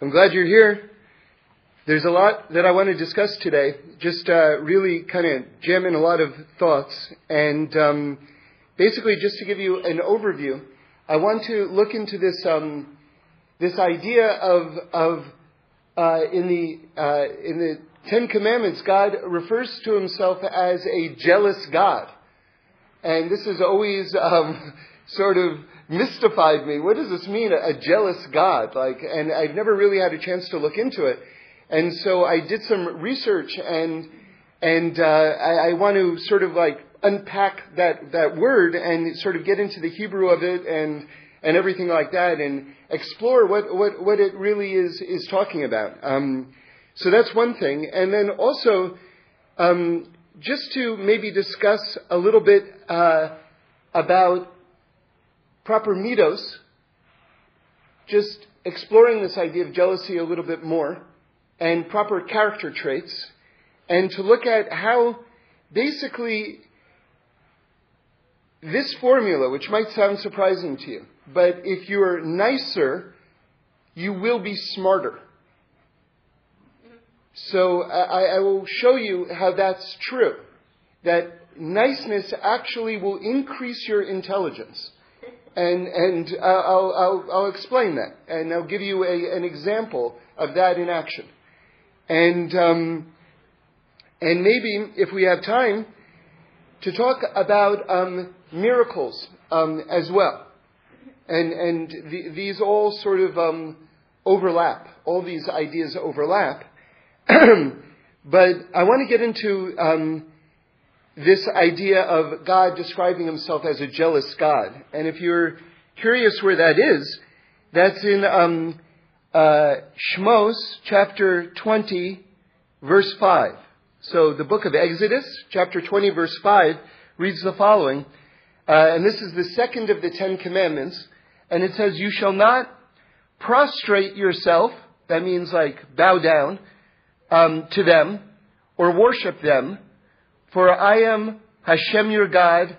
I'm glad you're here. There's a lot that I want to discuss today. Just uh, really kind of jam in a lot of thoughts. And um, basically, just to give you an overview, I want to look into this um, this idea of of uh, in the uh, in the Ten Commandments, God refers to Himself as a jealous God, and this is always um, sort of mystified me. What does this mean, a, jealous God? Like, and I've never really had a chance to look into it. And so I did some research and, and, uh, I, I want to sort of like unpack that, that word and sort of get into the Hebrew of it and, and everything like that and explore what, what, what it really is, is talking about. Um, so that's one thing. And then also, um, just to maybe discuss a little bit uh, about proper midos, just exploring this idea of jealousy a little bit more, and proper character traits, and to look at how basically this formula, which might sound surprising to you, but if you're nicer, you will be smarter. So I, I, will show you how that's true. That niceness actually will increase your intelligence. And, and uh, I'll, I'll, I'll, explain that. And I'll give you a, an example of that in action. And, um, and maybe, if we have time, to talk about um, miracles um, as well. And, and the, these all sort of um, overlap. All these ideas overlap. but I want to get into um, this idea of God describing himself as a jealous God. And if you're curious where that is, that's in um, uh, Shmos chapter 20, verse 5. So the book of Exodus, chapter 20, verse 5, reads the following. Uh, and this is the second of the Ten Commandments. And it says, You shall not prostrate yourself, that means like bow down, um, to them, or worship them for I am Hashem your God,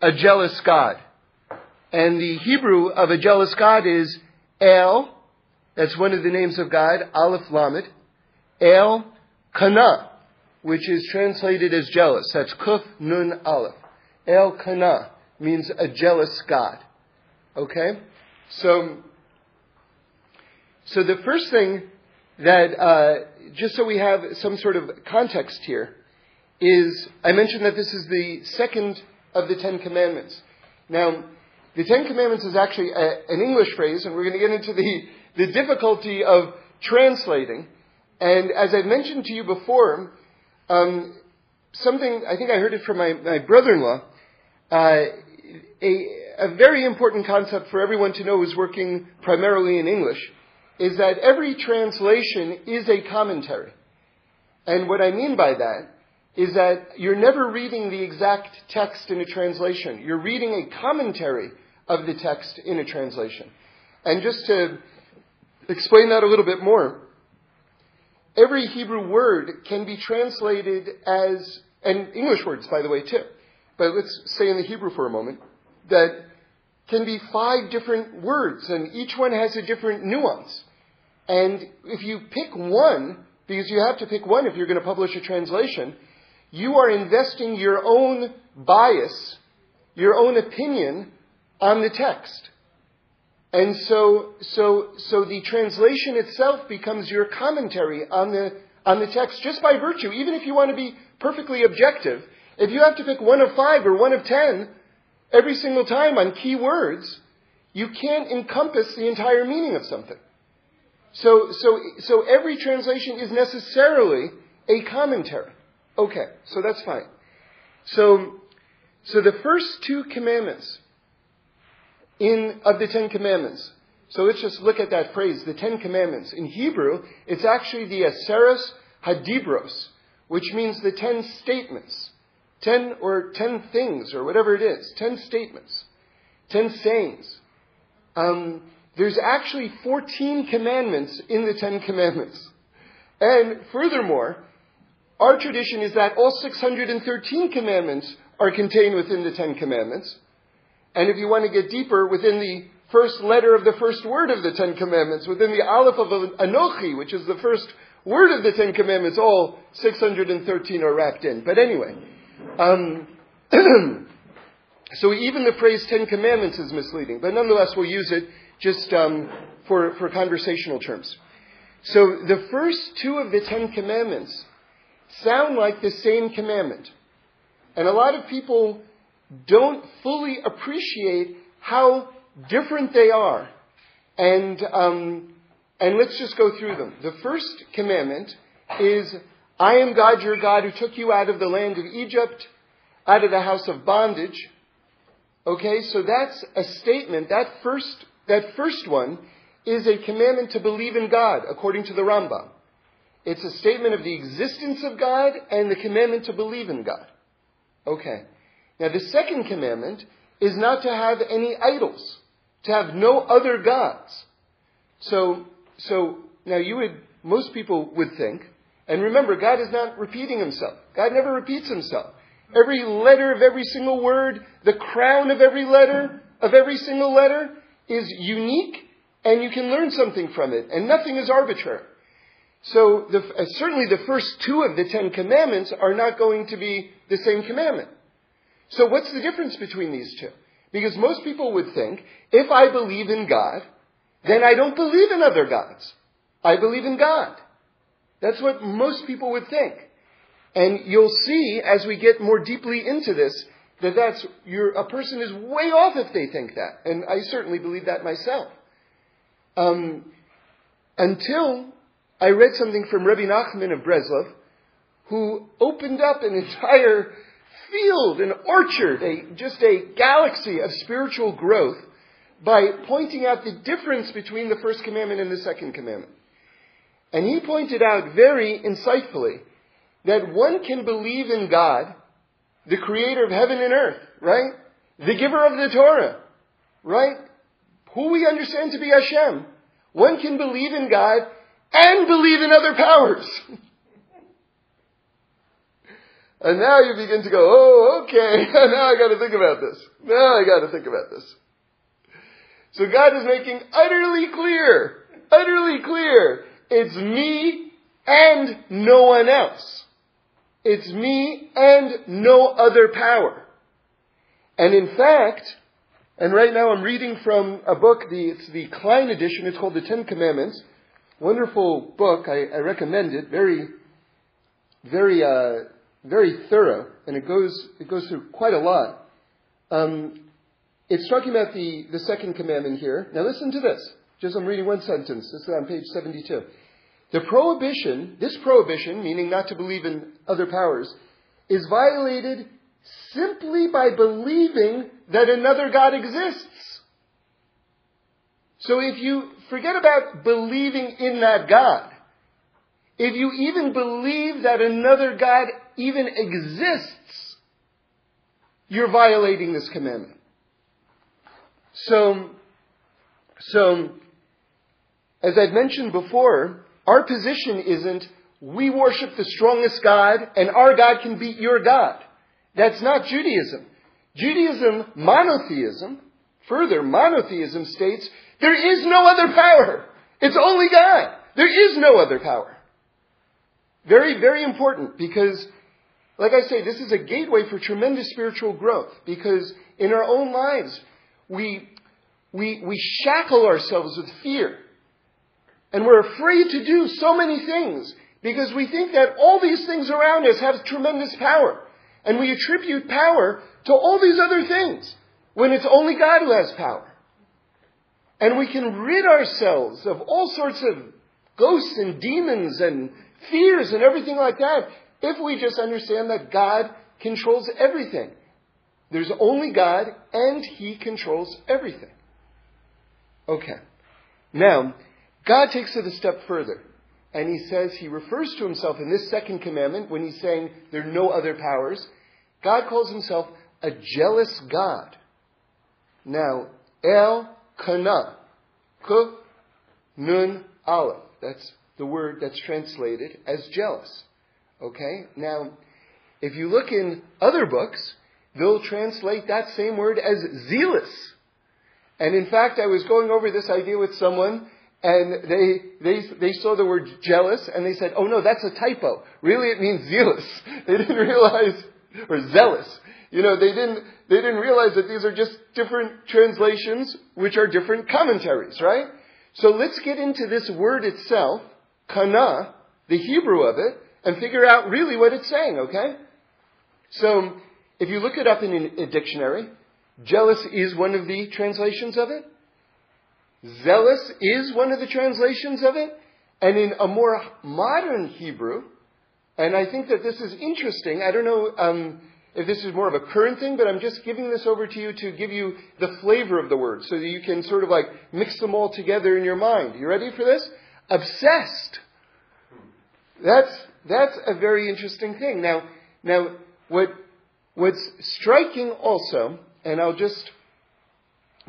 a jealous God. And the Hebrew of a jealous God is El, that's one of the names of God, Aleph Lamed, El Kana, which is translated as jealous. That's Kuf Nun Aleph. El Kana means a jealous God. Okay? So, so the first thing that, uh, just so we have some sort of context here, is I mentioned that this is the second of the Ten Commandments. Now, the Ten Commandments is actually a, an English phrase, and we're going to get into the, the difficulty of translating. And as I've mentioned to you before, um, something, I think I heard it from my, my brother in law, uh, a, a very important concept for everyone to know who's working primarily in English is that every translation is a commentary. And what I mean by that is that you're never reading the exact text in a translation. You're reading a commentary of the text in a translation. And just to explain that a little bit more, every Hebrew word can be translated as, and English words, by the way, too. But let's say in the Hebrew for a moment, that can be five different words, and each one has a different nuance. And if you pick one, because you have to pick one if you're going to publish a translation, you are investing your own bias, your own opinion on the text. And so, so, so the translation itself becomes your commentary on the, on the text just by virtue, even if you want to be perfectly objective. If you have to pick one of five or one of ten every single time on key words, you can't encompass the entire meaning of something. So, so, so every translation is necessarily a commentary. Okay, so that's fine. So, so the first two commandments in of the Ten Commandments. So let's just look at that phrase, the Ten Commandments. In Hebrew, it's actually the Aseres Hadibros, which means the ten statements, ten or ten things or whatever it is, ten statements, ten sayings. Um, there's actually 14 commandments in the Ten Commandments. And furthermore, our tradition is that all 613 commandments are contained within the Ten Commandments. And if you want to get deeper, within the first letter of the first word of the Ten Commandments, within the Aleph of Anochi, which is the first word of the Ten Commandments, all 613 are wrapped in. But anyway, um, so even the phrase Ten Commandments is misleading, but nonetheless we'll use it just um, for, for conversational terms. So the first two of the Ten Commandments sound like the same commandment. And a lot of people don't fully appreciate how different they are. And, um, and let's just go through them. The first commandment is, I am God your God who took you out of the land of Egypt, out of the house of bondage. Okay, so that's a statement. That first, that first one is a commandment to believe in God, according to the Rambam. It's a statement of the existence of God and the commandment to believe in God. Okay. Now the second commandment is not to have any idols, to have no other gods. So, so now you would, most people would think, and remember, God is not repeating himself. God never repeats himself. Every letter of every single word, the crown of every letter, of every single letter, is unique, and you can learn something from it, and nothing is arbitrary. So the, uh, certainly the first two of the Ten Commandments are not going to be the same commandment. So what's the difference between these two? Because most people would think, if I believe in God, then I don't believe in other gods. I believe in God. That's what most people would think. And you'll see as we get more deeply into this that that's a person is way off if they think that, and I certainly believe that myself. Um, until I read something from Rabbi Nachman of Breslov, who opened up an entire field, an orchard, a, just a galaxy of spiritual growth by pointing out the difference between the first commandment and the second commandment. And he pointed out very insightfully that one can believe in God, the creator of heaven and earth, right? The giver of the Torah, right? Who we understand to be Hashem. One can believe in God and believe in other powers. and now you begin to go, oh, okay, now I gotta think about this. Now I gotta think about this. So God is making utterly clear, utterly clear, it's me and no one else. It's me and no other power. And in fact, and right now I'm reading from a book, the, it's the Klein edition, it's called The Ten Commandments. Wonderful book. I, I recommend it. Very, very, uh, very thorough, and it goes it goes through quite a lot. Um, it's talking about the, the second commandment here. Now listen to this. Just I'm reading one sentence. This is on page 72. The prohibition, this prohibition, meaning not to believe in other powers, is violated simply by believing that another God exists. So if you forget about believing in that God, if you even believe that another God even exists, you're violating this commandment. So, so, as I've mentioned before, our position isn't we worship the strongest God and our God can beat your God. That's not Judaism. Judaism, monotheism, further, monotheism states there is no other power. It's only God. There is no other power. Very, very important because, like I say, this is a gateway for tremendous spiritual growth because in our own lives, we, we, we shackle ourselves with fear. And we're afraid to do so many things because we think that all these things around us have tremendous power. And we attribute power to all these other things when it's only God who has power. And we can rid ourselves of all sorts of ghosts and demons and fears and everything like that if we just understand that God controls everything. There's only God and He controls everything. Okay. Now, God takes it a step further. And He says, He refers to Himself in this second commandment when He's saying there are no other powers. God calls Himself a jealous God. Now, El kana. K, nun aleph. That's the word that's translated as jealous. Okay? Now, if you look in other books, they'll translate that same word as zealous. And in fact, I was going over this idea with someone, and they, they, they saw the word jealous, and they said, oh no, that's a typo. Really, it means zealous. They didn't realize, or zealous. You know, they didn't, they didn't realize that these are just different translations, which are different commentaries, right? So let's get into this word itself, kana, the Hebrew of it, and figure out really what it's saying, okay? So, if you look it up in a dictionary, jealous is one of the translations of it. Zealous is one of the translations of it. And in a more modern Hebrew, and I think that this is interesting, I don't know um, if this is more of a current thing, but I'm just giving this over to you to give you the flavor of the word so that you can sort of like mix them all together in your mind. You ready for this? Obsessed. That's, that's a very interesting thing. Now, now, what, what's striking also, and I'll just,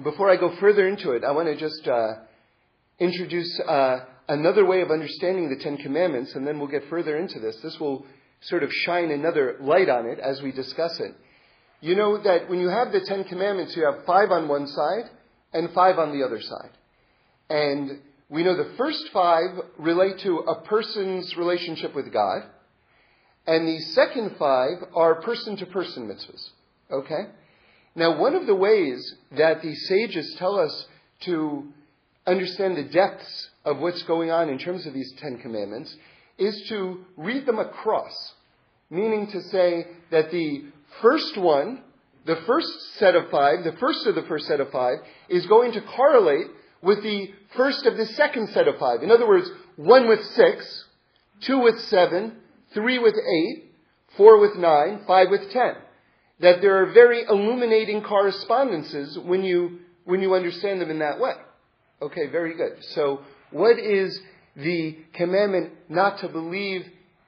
before I go further into it, I want to just uh, introduce uh, another way of understanding the Ten Commandments, and then we'll get further into this. This will sort of shine another light on it as we discuss it. You know that when you have the Ten Commandments, you have five on one side and five on the other side. And we know the first five relate to a person's relationship with God, and the second five are person to person mitzvahs. Okay? Now, one of the ways that the sages tell us to understand the depths of what's going on in terms of these Ten Commandments is to read them across, meaning to say that the first one, the first set of five, the first of the first set of five, is going to correlate with the first of the second set of five. In other words, one with six, two with seven, three with eight, four with nine, five with ten. That there are very illuminating correspondences when you, when you understand them in that way. Okay, very good. So, what is the commandment not to believe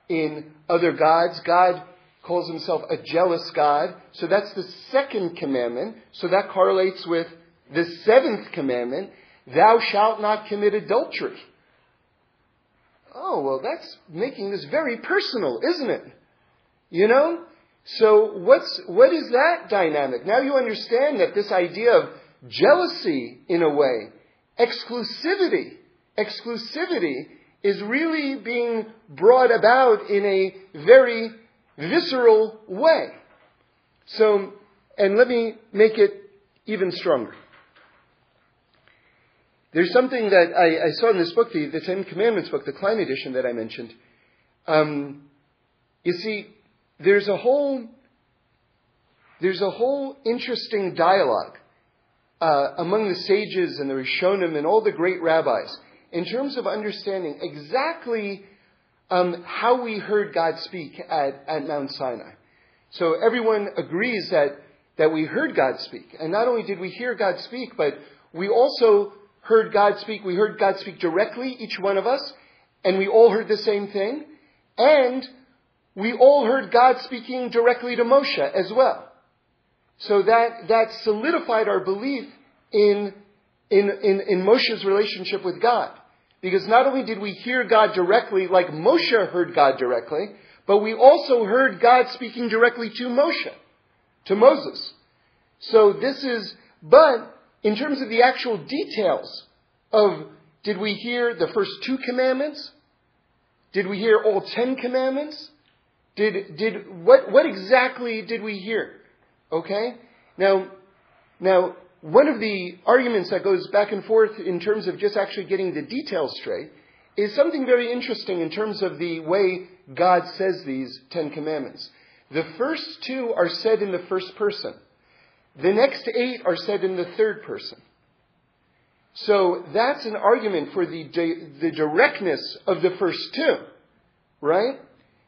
in other gods? God calls himself a jealous God. So that's the second commandment. So that correlates with the seventh commandment. Thou shalt not commit adultery. Oh, well, that's making this very personal, isn't it? You know? So what's, what is that dynamic? Now you understand that this idea of jealousy, in a way, exclusivity, exclusivity is really being brought about in a very visceral way. So, and let me make it even stronger. There's something that I, I, saw in this book, the, the, Ten Commandments book, the Klein edition that I mentioned. Um, you see, there's a whole there's a whole interesting dialogue uh, among the sages and the Rishonim and all the great rabbis in terms of understanding exactly um, how we heard God speak at, at Mount Sinai. So everyone agrees that that we heard God speak, and not only did we hear God speak, but we also heard God speak. We heard God speak directly, each one of us, and we all heard the same thing. And we all heard God speaking directly to Moshe as well. So that, that solidified our belief in, in, in, in Moshe's relationship with God. Because not only did we hear God directly, like Moshe heard God directly, but we also heard God speaking directly to Moshe, to Moses. So this is, but in terms of the actual details of did we hear the first two commandments? Did we hear all ten commandments? Did, did, what, what exactly did we hear? Okay? Now, now, one of the arguments that goes back and forth in terms of just actually getting the details straight is something very interesting in terms of the way God says these Ten Commandments. The first two are said in the first person. The next eight are said in the third person. So that's an argument for the, the directness of the first two, right?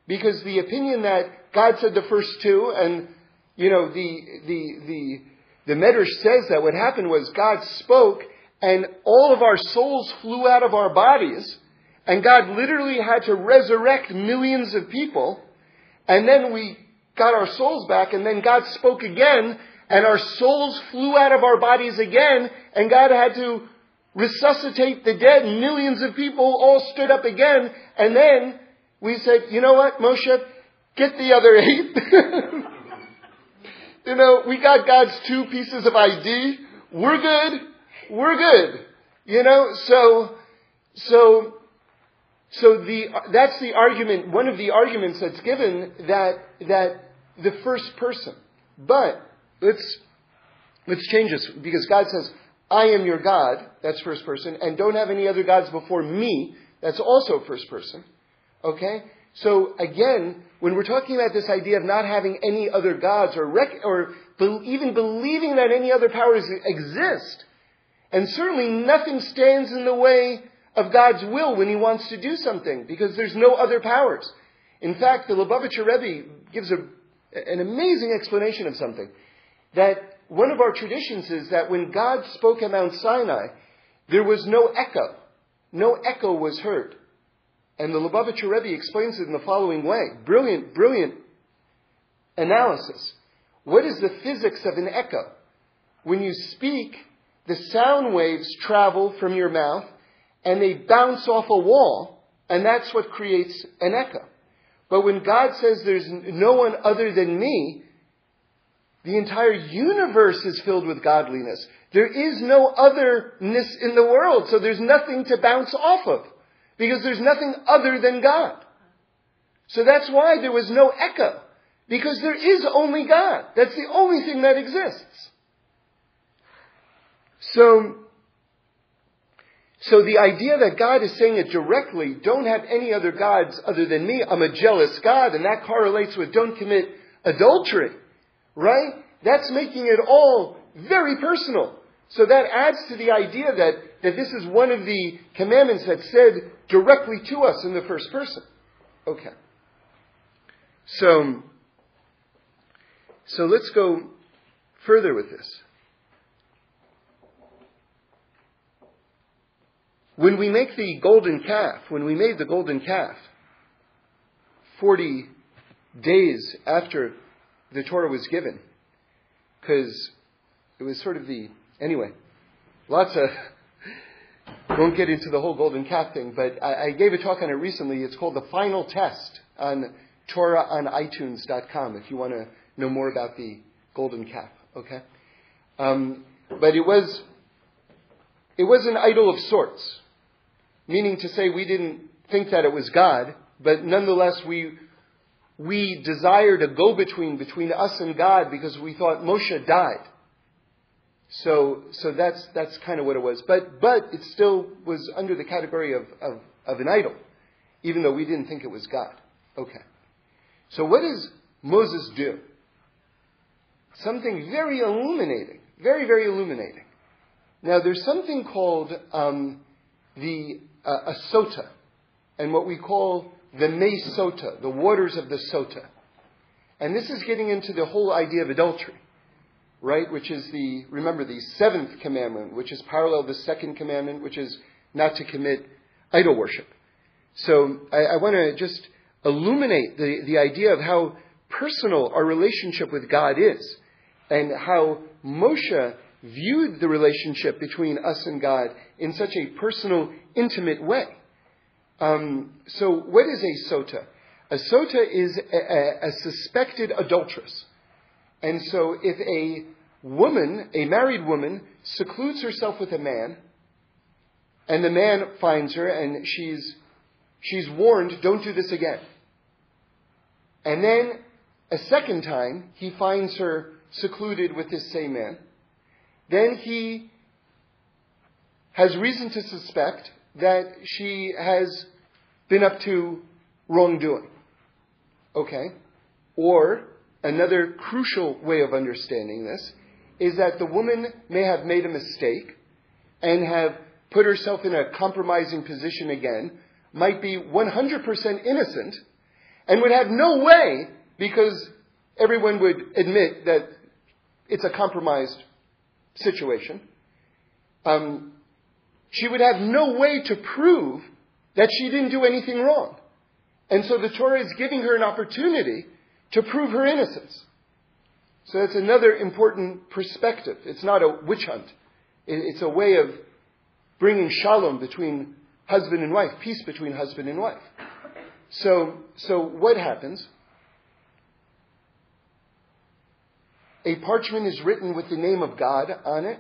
Because the opinion that God said the first two, and you know the the the the Medrash says that what happened was God spoke, and all of our souls flew out of our bodies, and God literally had to resurrect millions of people, and then we got our souls back, and then God spoke again, and our souls flew out of our bodies again, and God had to resuscitate the dead. Millions of people all stood up again, and then we said, you know what, Moshe, get the other eight. you know, we got God's two pieces of ID. We're good. we're good. You know, so, so, so the, that's the argument, one of the arguments that's given that, that the first person. But, let's, let's change this, because God says, I am your God, that's first person, and don't have any other gods before me, that's also first person. Okay? So again, when we're talking about this idea of not having any other gods or, rec- or be- even believing that any other powers exist, and certainly nothing stands in the way of God's will when He wants to do something, because there's no other powers. In fact, the Lubavitcher Rebbe gives a, an amazing explanation of something. That one of our traditions is that when God spoke at Mount Sinai, there was no echo. No echo was heard. And the Lubavitcher Rebbe explains it in the following way. Brilliant, brilliant analysis. What is the physics of an echo? When you speak, the sound waves travel from your mouth and they bounce off a wall, and that's what creates an echo. But when God says there's no one other than me, the entire universe is filled with godliness. There is no otherness in the world, so there's nothing to bounce off of. Because there's nothing other than God. So that's why there was no echo. Because there is only God. That's the only thing that exists. So, so the idea that God is saying it directly, don't have any other gods other than me, I'm a jealous God, and that correlates with don't commit adultery, right? That's making it all very personal. So that adds to the idea that, that this is one of the commandments that's said directly to us in the first person. Okay. So, so let's go further with this. When we make the golden calf, when we made the golden calf, 40 days after the Torah was given, because it was sort of the, anyway, lots of, won't get into the whole golden calf thing, but I, I gave a talk on it recently. It's called The Final Test on TorahOnITunes.com if you want to know more about the golden calf, okay? Um, but it was, it was an idol of sorts, meaning to say we didn't think that it was God, but nonetheless we, we desired a go-between between us and God because we thought Moshe died. So, so that's, that's kind of what it was. But, but it still was under the category of, of, of an idol, even though we didn't think it was God. Okay. So what does Moses do? Something very illuminating. Very, very illuminating. Now, there's something called um, the uh, a sota, and what we call the Mei Sota, the waters of the Sota. And this is getting into the whole idea of adultery right? Which is the, remember, the seventh commandment, which is parallel to the second commandment, which is not to commit idol worship. So I, I want to just illuminate the, the idea of how personal our relationship with God is and how Moshe viewed the relationship between us and God in such a personal, intimate way. Um, so, what is a sota? A sota is a, a, a suspected adulteress. And so, if a woman, a married woman, secludes herself with a man, and the man finds her and she's, she's warned, don't do this again. And then a second time, he finds her secluded with this same man. Then he has reason to suspect that she has been up to wrongdoing. Okay? Or another crucial way of understanding this is that the woman may have made a mistake and have put herself in a compromising position again, might be 100% innocent, and would have no way, because everyone would admit that it's a compromised situation, um, she would have no way to prove that she didn't do anything wrong. And so the Torah is giving her an opportunity to prove her innocence. So that's another important perspective. It's not a witch hunt. It's a way of bringing shalom between husband and wife, peace between husband and wife. So, so what happens? A parchment is written with the name of God on it,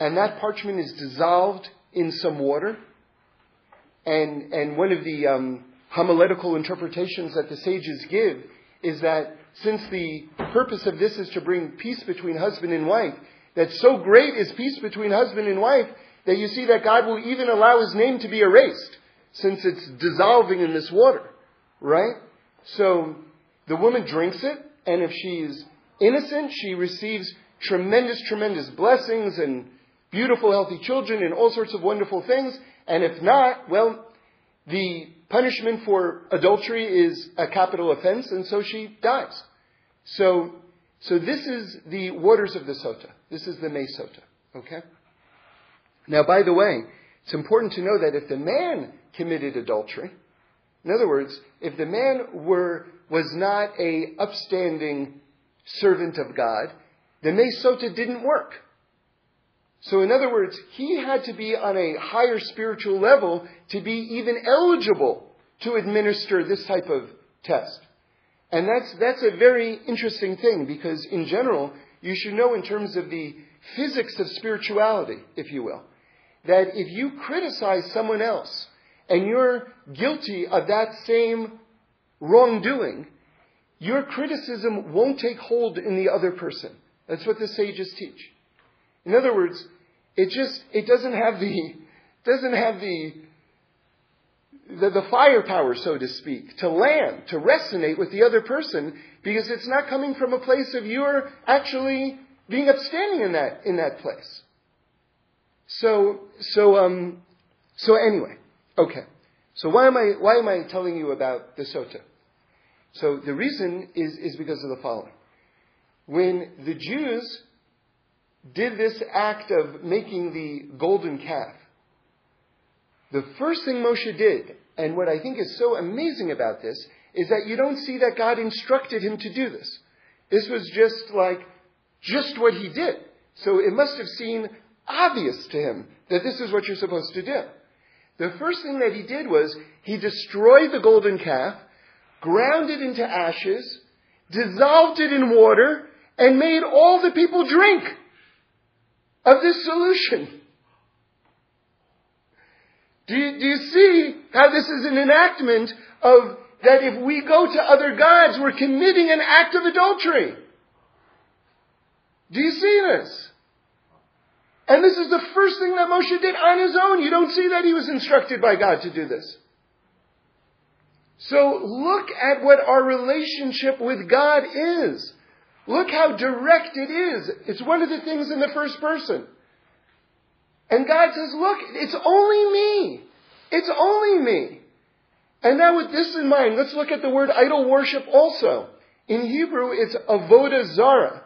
and that parchment is dissolved in some water. And, and one of the um, homiletical interpretations that the sages give is that since the purpose of this is to bring peace between husband and wife, that so great is peace between husband and wife that you see that God will even allow his name to be erased since it's dissolving in this water, right? So the woman drinks it, and if she's innocent, she receives tremendous, tremendous blessings and beautiful, healthy children and all sorts of wonderful things. And if not, well, the punishment for adultery is a capital offense, and so she dies. So, so this is the waters of the Sota. This is the Mei Sota. Okay? Now, by the way, it's important to know that if the man committed adultery, in other words, if the man were, was not a upstanding servant of God, the Mei Sota didn't work. So in other words, he had to be on a higher spiritual level to be even eligible to administer this type of test. And that's, that's a very interesting thing because in general, you should know in terms of the physics of spirituality, if you will, that if you criticize someone else and you're guilty of that same wrongdoing, your criticism won't take hold in the other person. That's what the sages teach. In other words, it just it doesn't have the doesn't have the the, the firepower, so to speak, to land, to resonate with the other person, because it's not coming from a place of you're actually being upstanding in that in that place. So so um so anyway, okay. So why am I why am I telling you about the sota? So the reason is is because of the following. When the Jews did this act of making the golden calf, the first thing Moshe did, and what I think is so amazing about this, is that you don't see that God instructed him to do this. This was just like, just what he did. So it must have seemed obvious to him that this is what you're supposed to do. The first thing that he did was he destroyed the golden calf, ground it into ashes, dissolved it in water, and made all the people drink of this solution. Do you, do you see how this is an enactment of that if we go to other gods, we're committing an act of adultery? Do you see this? And this is the first thing that Moshe did on his own. You don't see that he was instructed by God to do this. So look at what our relationship with God is. Look how direct it is. It's one of the things in the first person. And God says, look, it's only me. It's only me. And now with this in mind, let's look at the word idol worship also. In Hebrew, it's avodah zara,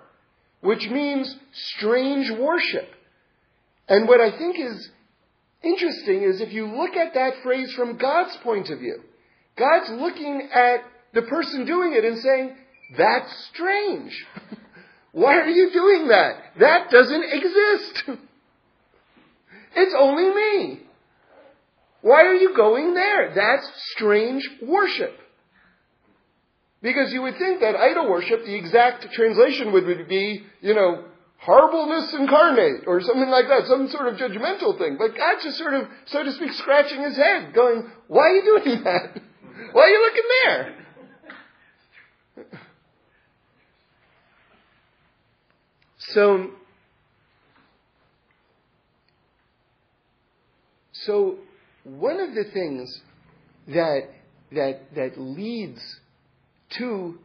which means strange worship. And what I think is interesting is if you look at that phrase from God's point of view, God's looking at the person doing it and saying, that's strange. Why are you doing that? That doesn't exist. it's only me. Why are you going there? That's strange worship. Because you would think that idol worship, the exact translation would be, you know, horribleness incarnate, or something like that, some sort of judgmental thing. But God's just sort of, so to speak, scratching his head, going, why are you doing that? Why are you looking there? So, so one of the things that that that leads to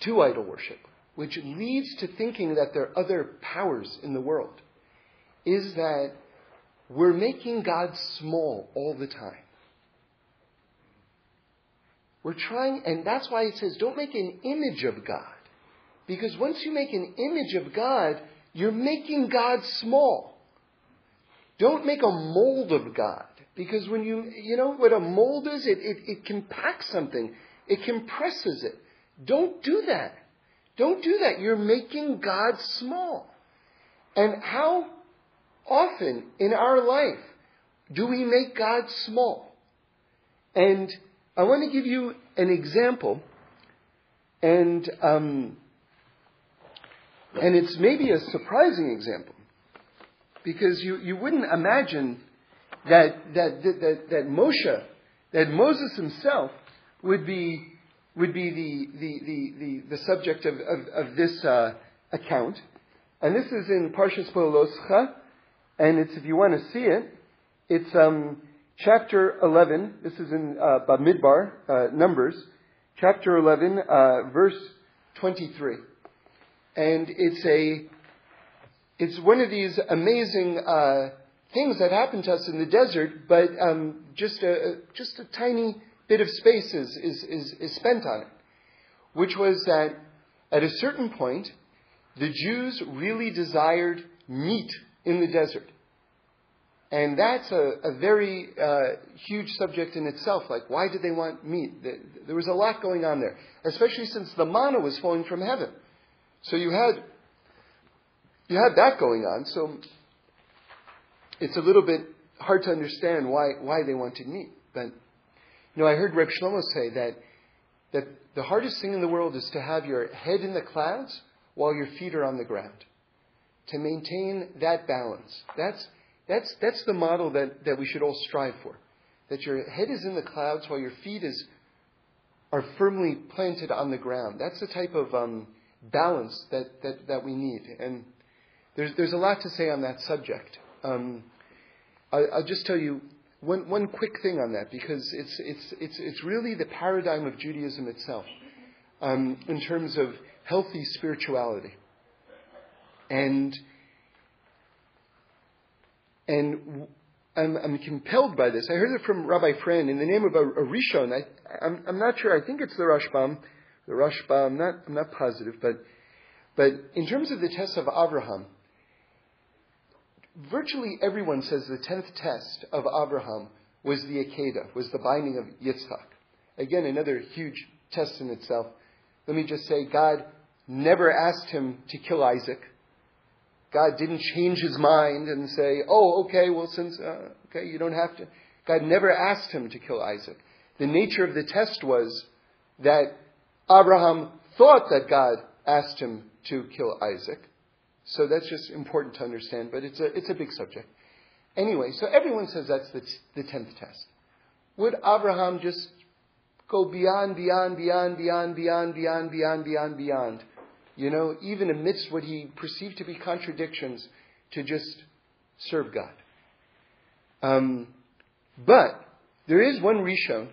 to idol worship, which leads to thinking that there are other powers in the world, is that we're making God small all the time. We're trying, and that's why it says, don't make an image of God. Because once you make an image of God, you're making God small. Don't make a mold of God. Because when you, you know what a mold is? It, it, it compacts something. It compresses it. Don't do that. Don't do that. You're making God small. And how often in our life do we make God small? And I want to give you an example. And um, and it's maybe a surprising example. because you, you wouldn't imagine that, that, that, that, Moshe, that Moses himself would be, would be the, the, the, the, subject of, of, of this uh, account. And this is in Parshas Beha'aloscha, and it's, if you want to see it, it's um, chapter 11. This is in uh, Bamidbar, uh, Numbers, chapter 11, uh, verse 23. And it's a, it's one of these amazing uh, things that happen to us in the desert, but um, just a just a tiny bit of space is, is, is, is spent on it. Which was that at a certain point, the Jews really desired meat in the desert. And that's a, a very uh, huge subject in itself. Like, why did they want meat? There was a lot going on there, especially since the manna was falling from heaven. So you had you had that going on. So it's a little bit hard to understand why why they wanted meat. But you know, I heard Reb Shlomo say that that the hardest thing in the world is to have your head in the clouds while your feet are on the ground. To maintain that balance. That's that's, that's the model that, that we should all strive for. That your head is in the clouds while your feet is, are firmly planted on the ground. That's the type of um, balance that, that, that we need. And there's, there's a lot to say on that subject. Um, I, will just tell you one, one quick thing on that because it's, it's, it's, it's really the paradigm of Judaism itself um, in terms of healthy spirituality. And and I'm, I'm, compelled by this. I heard it from Rabbi Friend in the name of a, a Rishon. I, am I'm not sure. I think it's the Rashbam. The Rashbam. I'm not, I'm not positive, but, but in terms of the test of Abraham, virtually everyone says the tenth test of Abraham was the Akedah, was the binding of Yitzchak. Again, another huge test in itself. Let me just say, God never asked him to kill Isaac. God didn't change his mind and say, oh, okay, well, since, uh, okay, you don't have to. God never asked him to kill Isaac. The nature of the test was that Abraham thought that God asked him to kill Isaac. So that's just important to understand, but it's a, it's a big subject. Anyway, so everyone says that's the, the tenth test. Would Abraham just go beyond, beyond, beyond, beyond, beyond, beyond, beyond, beyond, beyond, you know, even amidst what he perceived to be contradictions, to just serve God. Um, but there is one Rishon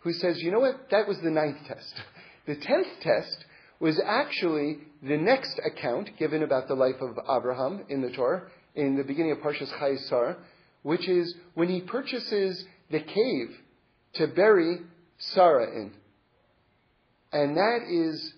who says, you know what? That was the ninth test. The tenth test was actually the next account given about the life of Abraham in the Torah, in the beginning of Parshas Chayei Sarah, which is when he purchases the cave to bury Sarah in. And that is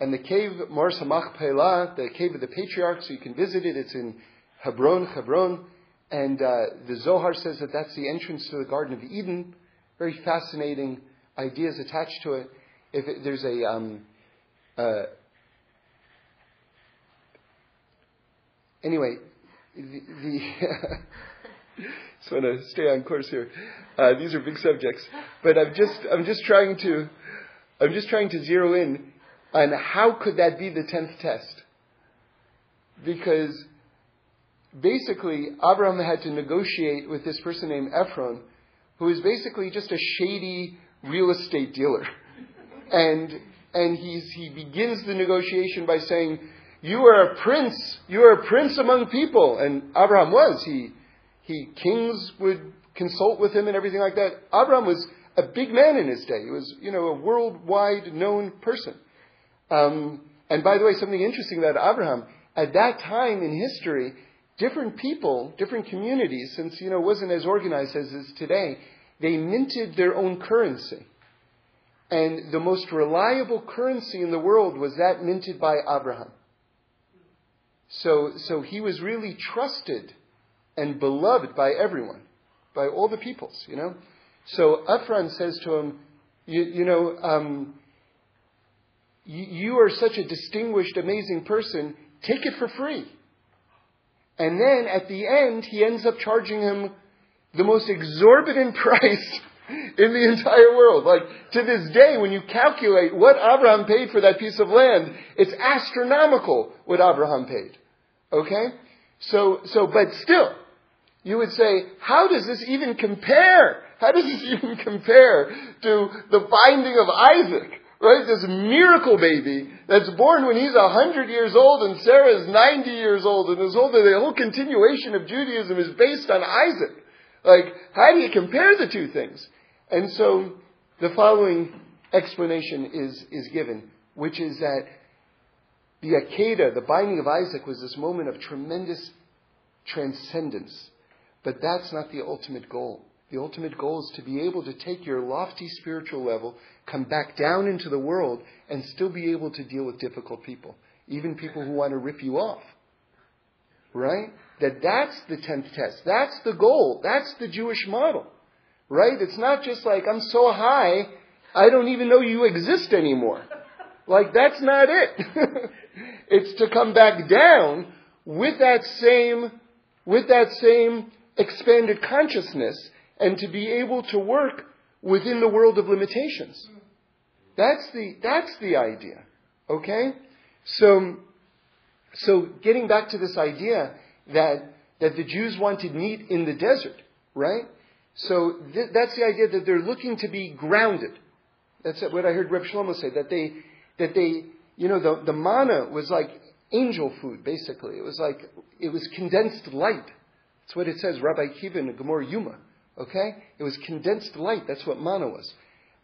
and the cave Mor Machpelah, the cave of the patriarchs, so you can visit it. It's in Hebron, Hebron. And uh, the Zohar says that that's the entrance to the Garden of Eden. Very fascinating ideas attached to it. If it, there's a um, uh, anyway, the, the just want to stay on course here. Uh, these are big subjects, but I'm just I'm just trying to I'm just trying to zero in on how could that be the tenth test? Because basically, Abraham had to negotiate with this person named Ephron, who is basically just a shady real estate dealer. And, and he's, he begins the negotiation by saying, You are a prince. You are a prince among people. And Abraham was. He, he, kings would consult with him and everything like that. Abraham was a big man in his day. He was, you know, a worldwide known person. Um, and by the way, something interesting about Abraham, at that time in history, different people, different communities, since you know it wasn't as organized as it is today, they minted their own currency. And the most reliable currency in the world was that minted by Abraham. So, so he was really trusted and beloved by everyone, by all the peoples, you know. So Ephron says to him, you, you know, um, you are such a distinguished, amazing person, take it for free. And then at the end, he ends up charging him the most exorbitant price in the entire world. Like, to this day, when you calculate what Abraham paid for that piece of land, it's astronomical what Abraham paid. Okay? So, so, but still, you would say, how does this even compare? How does this even compare to the binding of Isaac? Right? This miracle baby that's born when he's a hundred years old and Sarah is ninety years old and this whole, the whole continuation of Judaism is based on Isaac. Like, how do you compare the two things? And so, the following explanation is, is given, which is that the Akedah, the binding of Isaac, was this moment of tremendous transcendence. But that's not the ultimate goal. The ultimate goal is to be able to take your lofty spiritual level, come back down into the world, and still be able to deal with difficult people, even people who want to rip you off. Right? That that's the tenth test. That's the goal. That's the Jewish model. Right? It's not just like, I'm so high, I don't even know you exist anymore. Like, that's not it. it's to come back down with that same, with that same expanded consciousness and to be able to work within the world of limitations. That's the, that's the idea. Okay? So, so getting back to this idea that, that the Jews wanted meat in the desert, right? So th- that's the idea that they're looking to be grounded. That's what I heard Reb Shlomo say, that they, that they, you know, the, the manna was like angel food, basically. It was like, it was condensed light. That's what it says, Rabbi Akiva in Gemara Yuma. Okay? It was condensed light. That's what manna was.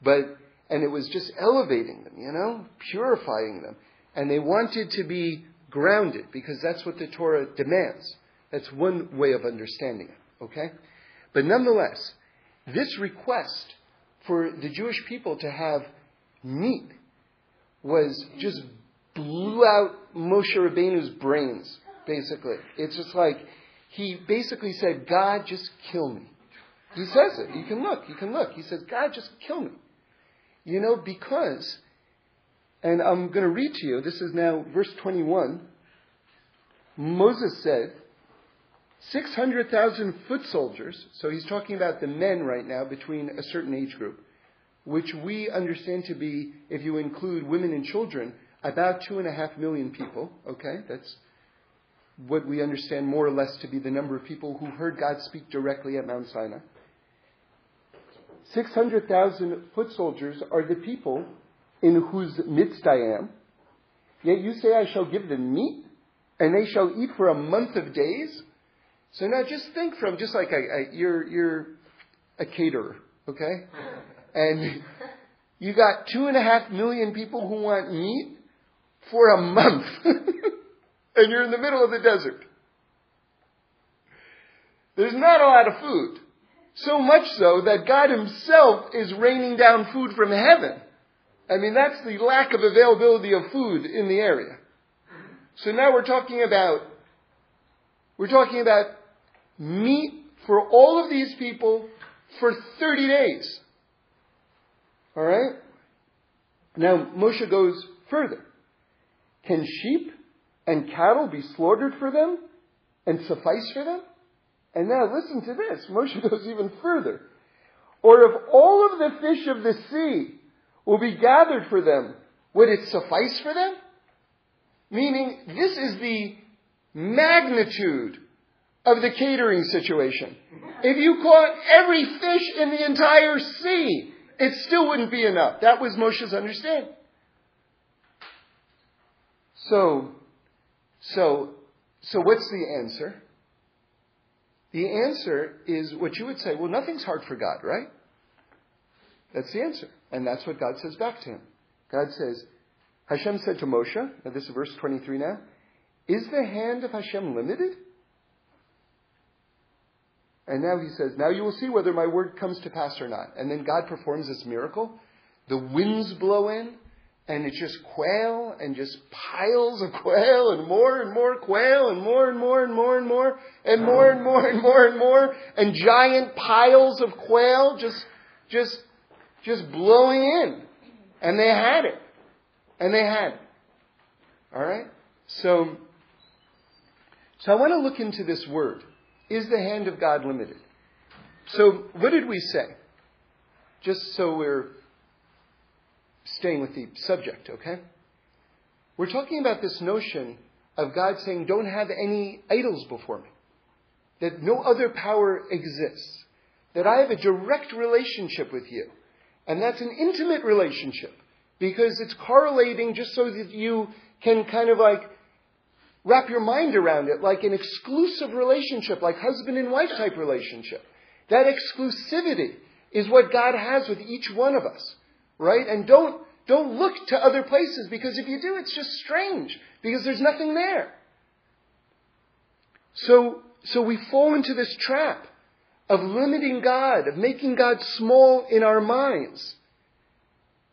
But, and it was just elevating them, you know, purifying them. And they wanted to be grounded because that's what the Torah demands. That's one way of understanding it. Okay? But nonetheless, this request for the Jewish people to have meat was just blew out Moshe Rabbeinu's brains, basically. It's just like, he basically said, God, just kill me. He says it. You can look. You can look. He says, God, just kill me. You know, because, and I'm going to read to you, this is now verse 21. Moses said, 600,000 foot soldiers, so he's talking about the men right now between a certain age group, which we understand to be, if you include women and children, about two and a half million people. Okay, that's what we understand more or less to be the number of people who heard God speak directly at Mount Sinai. 600,000 foot soldiers are the people in whose midst I am. Yet you say I shall give them meat, and they shall eat for a month of days. So now just think from just like a, a, you're you're a caterer, okay, and you got two and a half million people who want meat for a month, and you're in the middle of the desert. There's not a lot of food. So much so that God Himself is raining down food from heaven. I mean, that's the lack of availability of food in the area. So now we're talking about, we're talking about meat for all of these people for 30 days. Alright? Now, Moshe goes further. Can sheep and cattle be slaughtered for them and suffice for them? And now listen to this. Moshe goes even further. Or if all of the fish of the sea will be gathered for them, would it suffice for them? Meaning, this is the magnitude of the catering situation. If you caught every fish in the entire sea, it still wouldn't be enough. That was Moshe's understanding. So, so, so what's the answer? The answer is what you would say, well, nothing's hard for God, right? That's the answer. And that's what God says back to him. God says, Hashem said to Moshe, now this is verse 23 now, is the hand of Hashem limited? And now he says, Now you will see whether my word comes to pass or not. And then God performs this miracle. The winds blow in, and it's just quail, and just piles of quail, and more and more quail, and more and more and more and more, and more and more and more and more, and giant piles of quail just, just, just blowing in. And they had it. And they had it. All right? So, so I want to look into this word. Is the hand of God limited? So what did we say? Just so we're staying with the subject, okay? We're talking about this notion of God saying, Don't have any idols before me. That no other power exists. That I have a direct relationship with you. And that's an intimate relationship because it's correlating just so that you can kind of like wrap your mind around it like an exclusive relationship, like husband and wife type relationship. That exclusivity is what God has with each one of us, right? And don't, don't look to other places because if you do, it's just strange because there's nothing there. So, so we fall into this trap of limiting God, of making God small in our minds.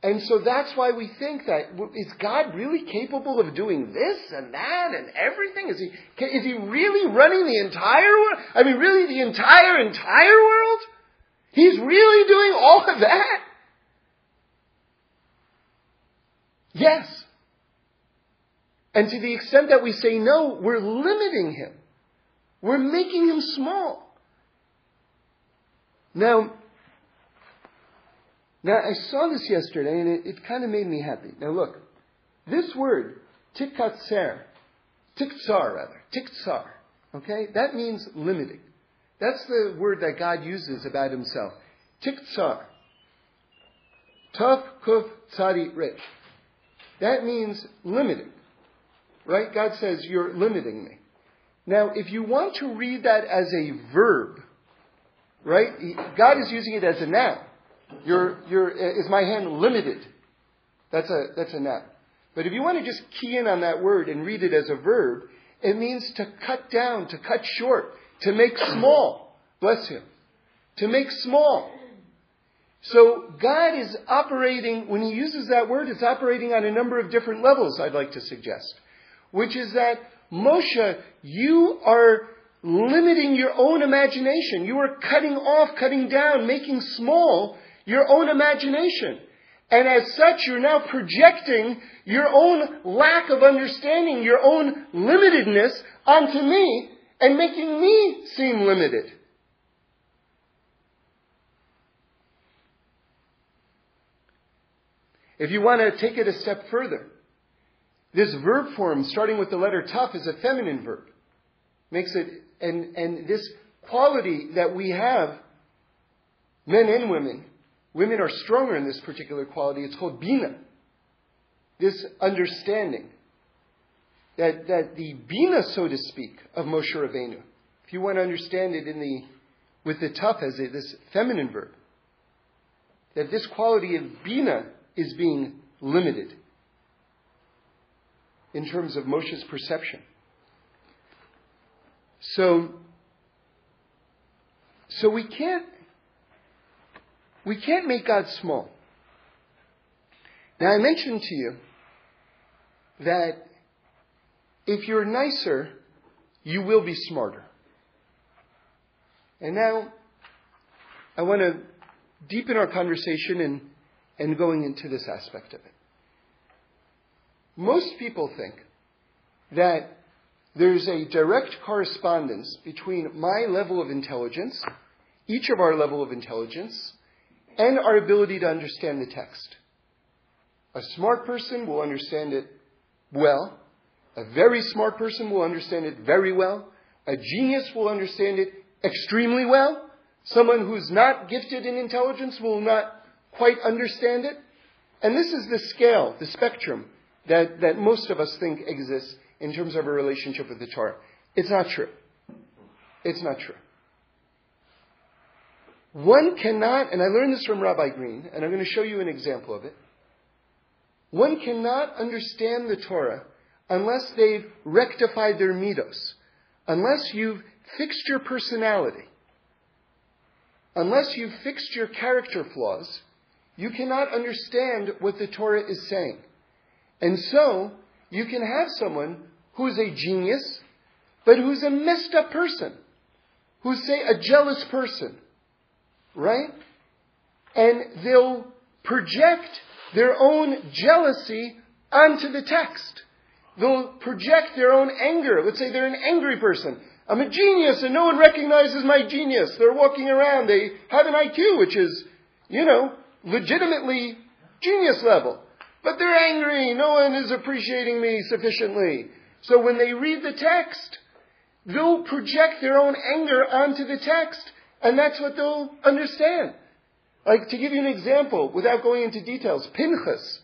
And so that's why we think that is God really capable of doing this and that and everything? Is he is he really running the entire world? I mean, really the entire entire world? He's really doing all of that? Yes. And to the extent that we say no, we're limiting him. We're making him small. Now, now, I saw this yesterday and it, it kind of made me happy. Now, look, this word, tikatser, tiktsar rather, tiktsar, okay, that means limiting. That's the word that God uses about himself. Tiktsar. Tuf kuf tzadi rich. That means limiting. Right? God says, You're limiting me. Now, if you want to read that as a verb, right? God is using it as a noun. Your, your, is my hand limited? That's a, that's a noun. But if you want to just key in on that word and read it as a verb, it means to cut down, to cut short, to make small. Bless him. To make small. So God is operating, when he uses that word, it's operating on a number of different levels, I'd like to suggest. Which is that, Moshe, you are limiting your own imagination. You are cutting off, cutting down, making small your own imagination. And as such, you're now projecting your own lack of understanding, your own limitedness onto me and making me seem limited. If you want to take it a step further, this verb form, starting with the letter tuf, is a feminine verb. Makes it, and, and this quality that we have, men and women, Women are stronger in this particular quality. It's called bina. This understanding. That, that the bina, so to speak, of Moshe Rabbeinu, if you want to understand it in the, with the tuf as a, this feminine verb, that this quality of bina is being limited in terms of Moshe's perception. So, so we can't we can't make God small. Now, I mentioned to you that if you're nicer, you will be smarter. And now, I want to deepen our conversation and, and going into this aspect of it. Most people think that there's a direct correspondence between my level of intelligence, each of our level of intelligence, and our ability to understand the text. A smart person will understand it well. A very smart person will understand it very well. A genius will understand it extremely well. Someone who's not gifted in intelligence will not quite understand it. And this is the scale, the spectrum that, that most of us think exists in terms of a relationship with the Torah. It's not true. It's not true. One cannot, and I learned this from Rabbi Green, and I'm going to show you an example of it. One cannot understand the Torah unless they've rectified their midos, unless you've fixed your personality, unless you've fixed your character flaws, you cannot understand what the Torah is saying. And so, you can have someone who's a genius, but who's a messed up person, who's, say, a jealous person, right? And they'll project their own jealousy onto the text. They'll project their own anger. Let's say they're an angry person. I'm a genius and no one recognizes my genius. They're walking around. They have an IQ which is, you know, legitimately genius level. But they're angry. No one is appreciating me sufficiently. So when they read the text, they'll project their own anger onto the text, and that's what they'll understand. Like, to give you an example, without going into details, Pinchas.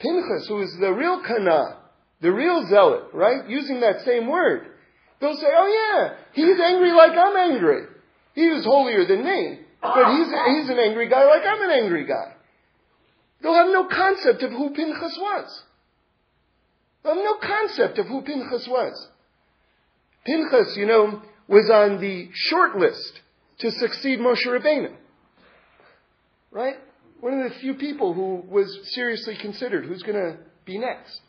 Pinchas, who is the real Kana, the real zealot, right? Using that same word. They'll say, oh yeah, he's angry like I'm angry. He was holier than me, but he's, he's an angry guy like I'm an angry guy. They'll have no concept of who Pinchas was. They'll have no concept of who Pinchas was. Pinchas, you know, was on the short list to succeed Moshe Rabbeinu. Right? One of the few people who was seriously considered who's going to be next.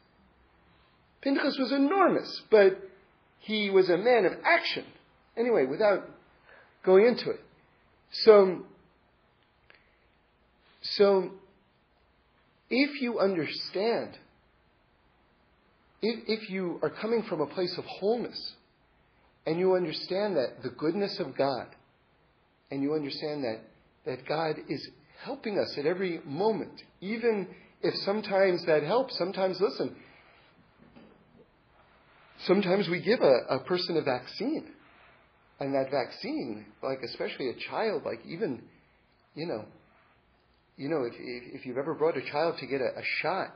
Pinchas was enormous, but he was a man of action. Anyway, without going into it. So, so if you understand, if, if you are coming from a place of wholeness, and you understand that the goodness of God, and you understand that, that God is helping us at every moment, even if sometimes that helps, sometimes, listen, sometimes we give a, a person a vaccine. And that vaccine, like especially a child, like even, you know, you know, if, if, you've ever brought a child to get a, a shot,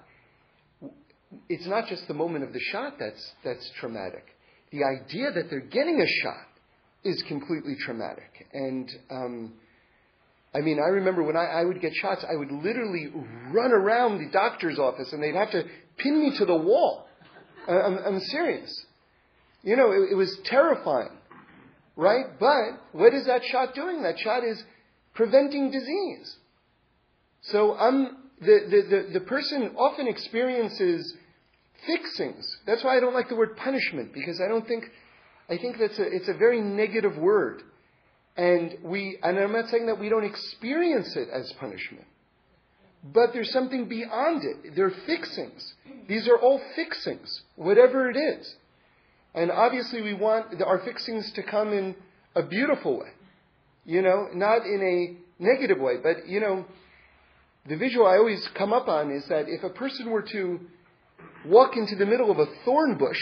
it's not just the moment of the shot that's, that's traumatic. The idea that they're getting a shot is completely traumatic. And, um, I mean, I remember when I, I would get shots, I would literally run around the doctor's office and they'd have to pin me to the wall. I'm, I'm serious. You know, it, it was terrifying. Right? But what is that shot doing? That shot is preventing disease. So um, the, the, the, the person often experiences fixings. That's why I don't like the word punishment, because I don't think, I think that's a, it's a very negative word. And we, and I'm not saying that we don't experience it as punishment. But there's something beyond it. They're fixings. These are all fixings, whatever it is. And obviously we want our fixings to come in a beautiful way. You know, not in a negative way, but you know, the visual I always come up on is that if a person were to walk into the middle of a thorn bush,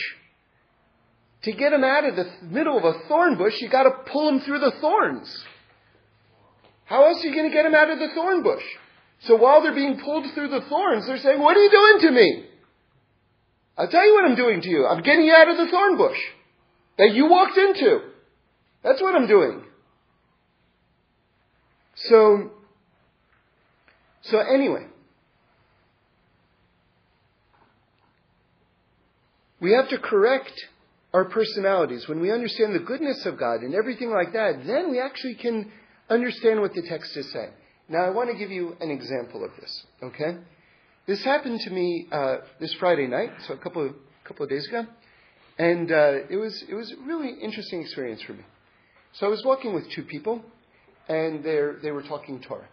to get him out of the middle of a thorn bush, you got to pull him through the thorns. How else are you going to get him out of the thorn bush? So while they're being pulled through the thorns, they're saying, "What are you doing to me?" I'll tell you what I'm doing to you. I'm getting you out of the thorn bush that you walked into. That's what I'm doing. So so anyway, we have to correct our personalities. When we understand the goodness of God and everything like that, then we actually can understand what the text is saying. Now, I want to give you an example of this, okay? This happened to me uh, this Friday night, so a couple of, couple of days ago, and uh, it, was, it was a really interesting experience for me. So I was walking with two people, and they were talking Torah,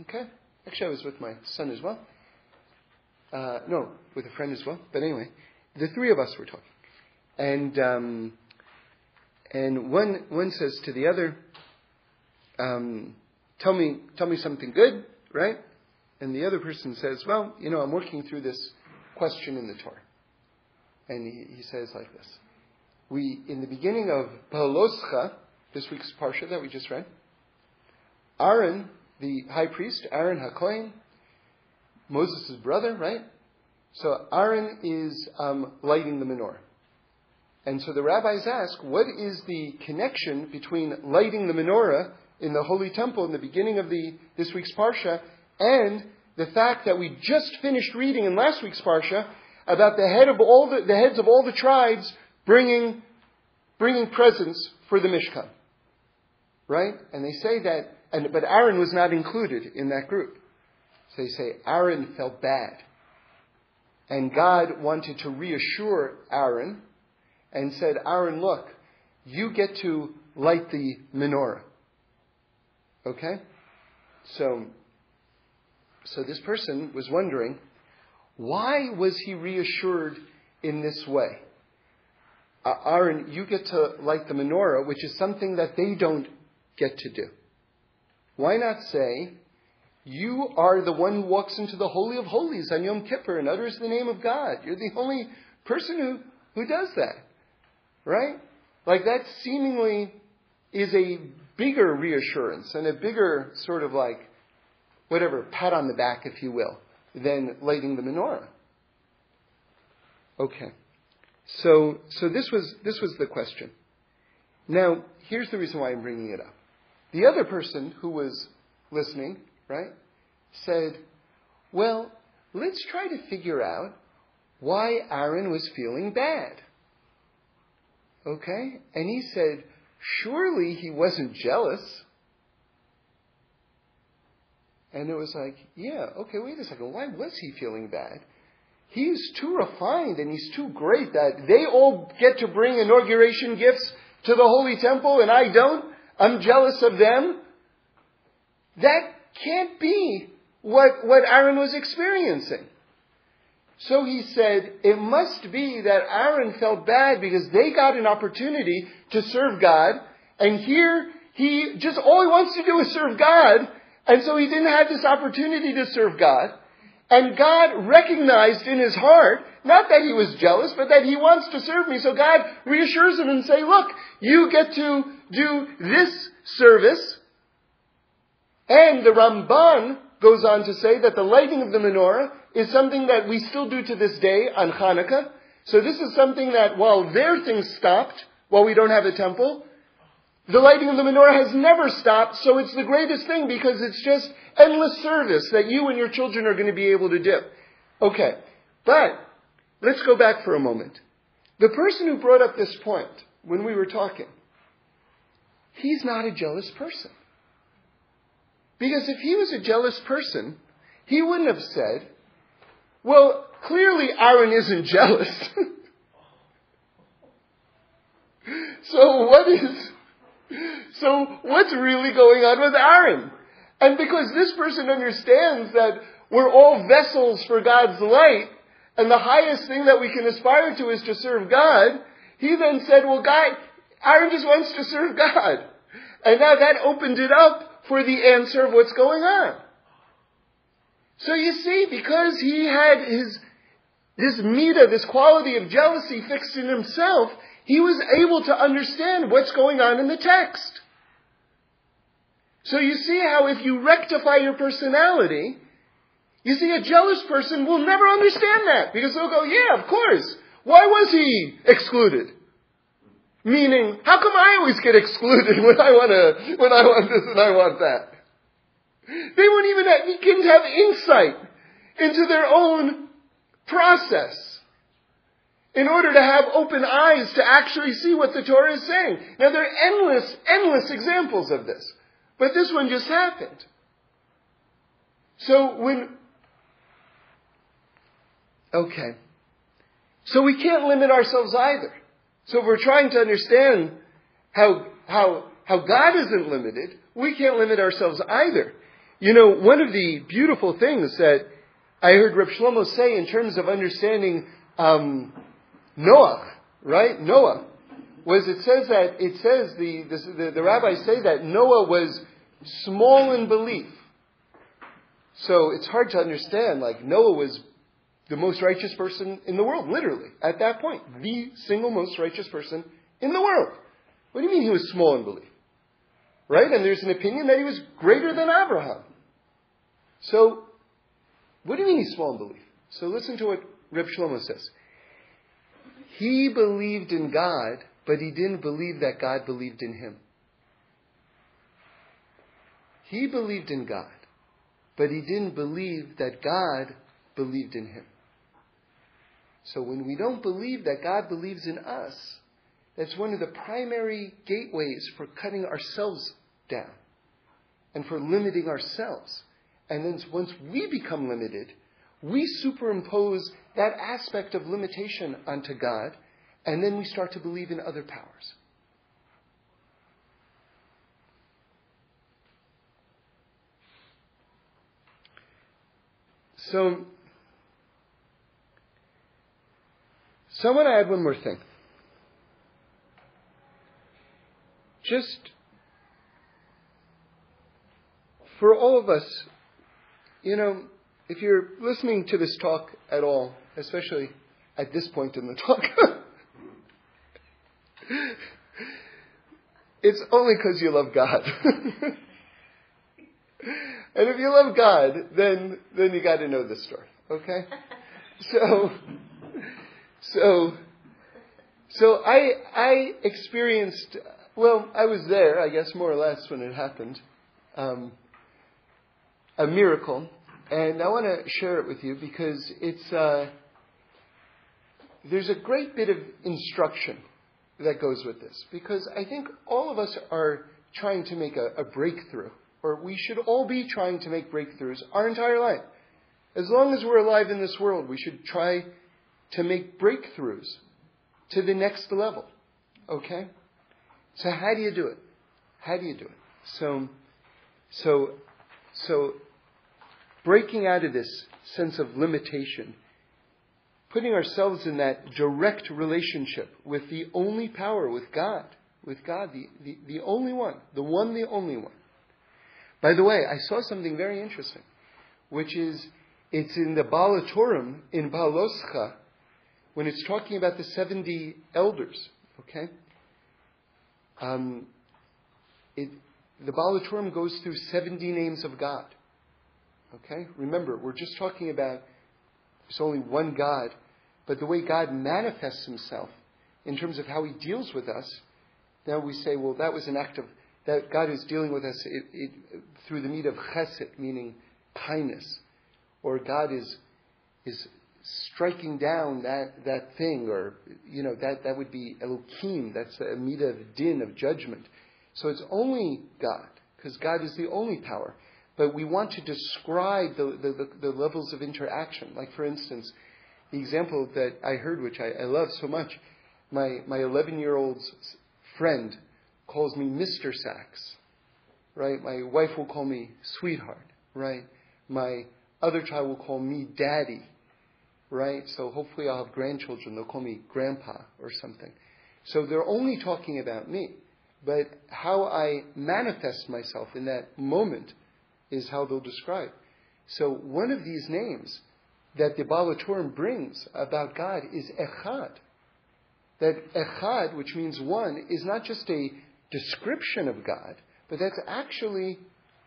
okay? Actually, I was with my son as well. Uh, no, with a friend as well. But anyway, the three of us were talking, and um, and one one says to the other, um, "Tell me, tell me something good, right?" And the other person says, "Well, you know, I'm working through this question in the Torah." And he, he says like this: We in the beginning of Beha'aloscha, this week's parsha that we just read, Aaron the high priest, Aaron HaKohen, Moses' brother, right? So Aaron is um, lighting the menorah. And so the rabbis ask, what is the connection between lighting the menorah in the Holy Temple in the beginning of the, this week's Parsha and the fact that we just finished reading in last week's Parsha about the, head of all the, the heads of all the tribes bringing, bringing presents for the Mishkan. Right? And they say that and, but Aaron was not included in that group. So they say Aaron felt bad. And God wanted to reassure Aaron and said, Aaron, look, you get to light the menorah. Okay? So, so this person was wondering, why was he reassured in this way? Uh, Aaron, you get to light the menorah, which is something that they don't get to do. Why not say, You are the one who walks into the Holy of Holies on Yom Kippur and utters the name of God? You're the only person who who does that. Right? Like that seemingly is a bigger reassurance and a bigger sort of like, whatever, pat on the back, if you will, than lighting the menorah. Okay. So, so this was, this was the question. Now, here's the reason why I'm bringing it up. The other person who was listening, right, said, well, let's try to figure out why Aaron was feeling bad. Okay? And he said, surely he wasn't jealous. And it was like, yeah, okay, wait a second. Why was he feeling bad? He's too refined and he's too great that they all get to bring inauguration gifts to the Holy Temple and I don't. I'm jealous of them. That can't be what, what Aaron was experiencing. So he said, it must be that Aaron felt bad because they got an opportunity to serve God, and here he just all he wants to do is serve God, and so he didn't have this opportunity to serve God. And God recognized in his heart, not that he was jealous, but that he wants to serve me. So God reassures him and say, look, you get to do this service. And the Ramban goes on to say that the lighting of the menorah is something that we still do to this day on Hanukkah. So this is something that while their things stopped, while we don't have a temple, the lighting of the menorah has never stopped, so it's the greatest thing because it's just endless service that you and your children are going to be able to do. Okay, but let's go back for a moment. The person who brought up this point when we were talking, he's not a jealous person. Because if he was a jealous person, he wouldn't have said, well, clearly Aaron isn't jealous. so what is, so what's really going on with Aaron? And because this person understands that we're all vessels for God's light, and the highest thing that we can aspire to is to serve God, he then said, well, God, Aaron just wants to serve God. And now that opened it up for the answer of what's going on. So you see, because he had his, this mita, this quality of jealousy fixed in himself, he was able to understand what's going on in the text. So you see how if you rectify your personality, you see a jealous person will never understand that because they'll go, yeah, of course. Why was he excluded? Meaning, how come I always get excluded when I want to, when I want this and I want that? They won't even have, begin to have insight into their own process in order to have open eyes to actually see what the Torah is saying. Now there are endless, endless examples of this. But this one just happened. So when, okay. So we can't limit ourselves either. So if we're trying to understand how, how, how God isn't limited, we can't limit ourselves either. You know, one of the beautiful things that I heard Reb Shlomo say in terms of understanding um, Noah, right? Noah was it says that it says the, the, the rabbis say that Noah was small in belief. So it's hard to understand. Like Noah was the most righteous person in the world, literally, at that point. The single most righteous person in the world. What do you mean he was small in belief? Right? And there's an opinion that he was greater than Abraham. So, what do you mean he's small in belief? So listen to what Reb Shlomo says. He believed in God, but he didn't believe that God believed in him. He believed in God, but he didn't believe that God believed in him. So when we don't believe that God believes in us, that's one of the primary gateways for cutting ourselves down and for limiting ourselves. And then once we become limited, we superimpose that aspect of limitation onto God, and then we start to believe in other powers. So, So I want to add one more thing. Just for all of us, you know, if you're listening to this talk at all, especially at this point in the talk, it's only because you love God. and if you love God, then then you got to know the story. Okay? So so so I I experienced well, I was there, I guess more or less when it happened. Um, a miracle, and I want to share it with you because it's uh, there's a great bit of instruction that goes with this because I think all of us are trying to make a, a breakthrough, or we should all be trying to make breakthroughs our entire life. As long as we're alive in this world, we should try to make breakthroughs to the next level. Okay? So how do you do it? How do you do it? So, so, so breaking out of this sense of limitation, putting ourselves in that direct relationship with the only power, with God, with God, the, the, the only one, the one, the only one. By the way, I saw something very interesting, which is it's in the Baal HaTurim in Beha'aloscha when it's talking about the 70 elders, okay? Um, it, the Baal HaTurim goes through 70 names of God. Okay? Remember, we're just talking about there's only one God, but the way God manifests himself in terms of how he deals with us, now we say, well, that was an act of, that God is dealing with us it, it, through the meat of chesed, meaning kindness. Or God is, is striking down that, that thing, or, you know, that, that would be Elohim, that's a meat of din, of judgment. So it's only God, because God is the only power but we want to describe the, the, the, levels of interaction. Like, for instance, the example that I heard, which I, I love so much, my, my 11 year old's friend calls me Mr. Sachs, right? My wife will call me sweetheart, right? My other child will call me daddy, right? So hopefully I'll have grandchildren. They'll call me grandpa or something. So they're only talking about me. But how I manifest myself in that moment is how they'll describe. So one of these names that the Baal HaTurim brings about God is Echad. That Echad, which means one, is not just a description of God, but that's actually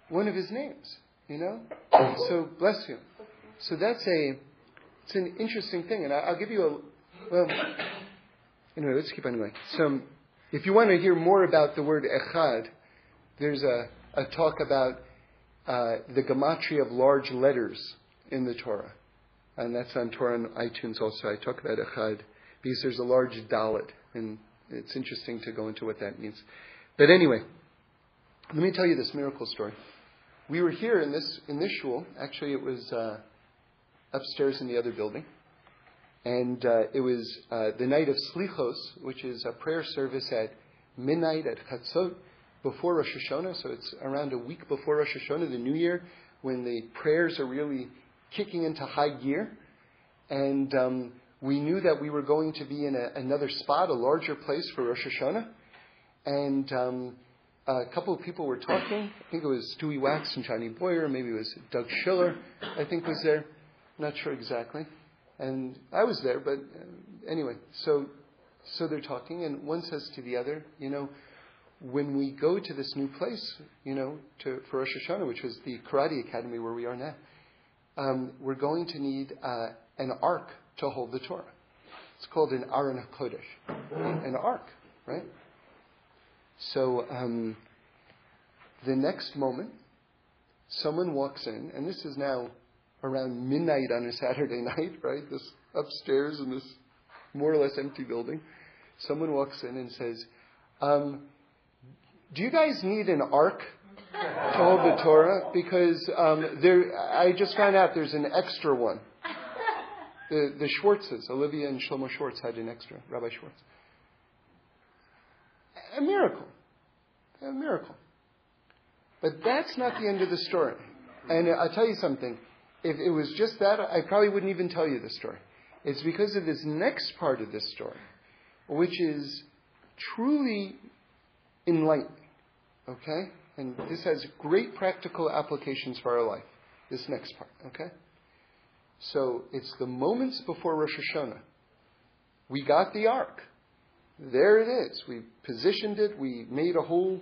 one of his names. You know? So bless you. So that's a it's an interesting thing, and I'll give you a well. Anyway, let's keep on going. So, if you want to hear more about the word echad, there's a, a talk about uh, the gematria of large letters in the Torah. And that's on Torah and iTunes also. I talk about Echad because there's a large Dalet, and it's interesting to go into what that means. But anyway, let me tell you this miracle story. We were here in this in this shul. Actually, it was uh, upstairs in the other building, and uh, it was uh, the night of Slichos, which is a prayer service at midnight at Chatzot before Rosh Hashanah, so it's around a week before Rosh Hashanah, the New Year, when the prayers are really kicking into high gear. And um, we knew that we were going to be in a, another spot, a larger place for Rosh Hashanah. And um, a couple of people were talking. I think it was Stewie Wax and Johnny Boyer, maybe it was Doug Schiller, I think was there. Not sure exactly. And I was there, but uh, anyway, so so they're talking, and one says to the other, you know, when we go to this new place, you know, to, for Rosh Hashanah, which was the Karate Academy where we are now, um, we're going to need uh, an ark to hold the Torah. It's called an Aron HaKodesh, an ark, right? So um, the next moment, someone walks in, and this is now around midnight on a Saturday night, right? This upstairs in this more or less empty building. Someone walks in and says, um, do you guys need an ark to hold the Torah? Because um, there, I just found out there's an extra one. The, the Schwartzes, Olivia and Shlomo Schwartz had an extra, Rabbi Schwartz. A miracle. A miracle. But that's not the end of the story. And I'll tell you something. If it was just that, I probably wouldn't even tell you the story. It's because of this next part of this story, which is truly enlightening. Okay? And this has great practical applications for our life. This next part. Okay? So it's the moments before Rosh Hashanah. We got the ark. there it is. We positioned it. We made a whole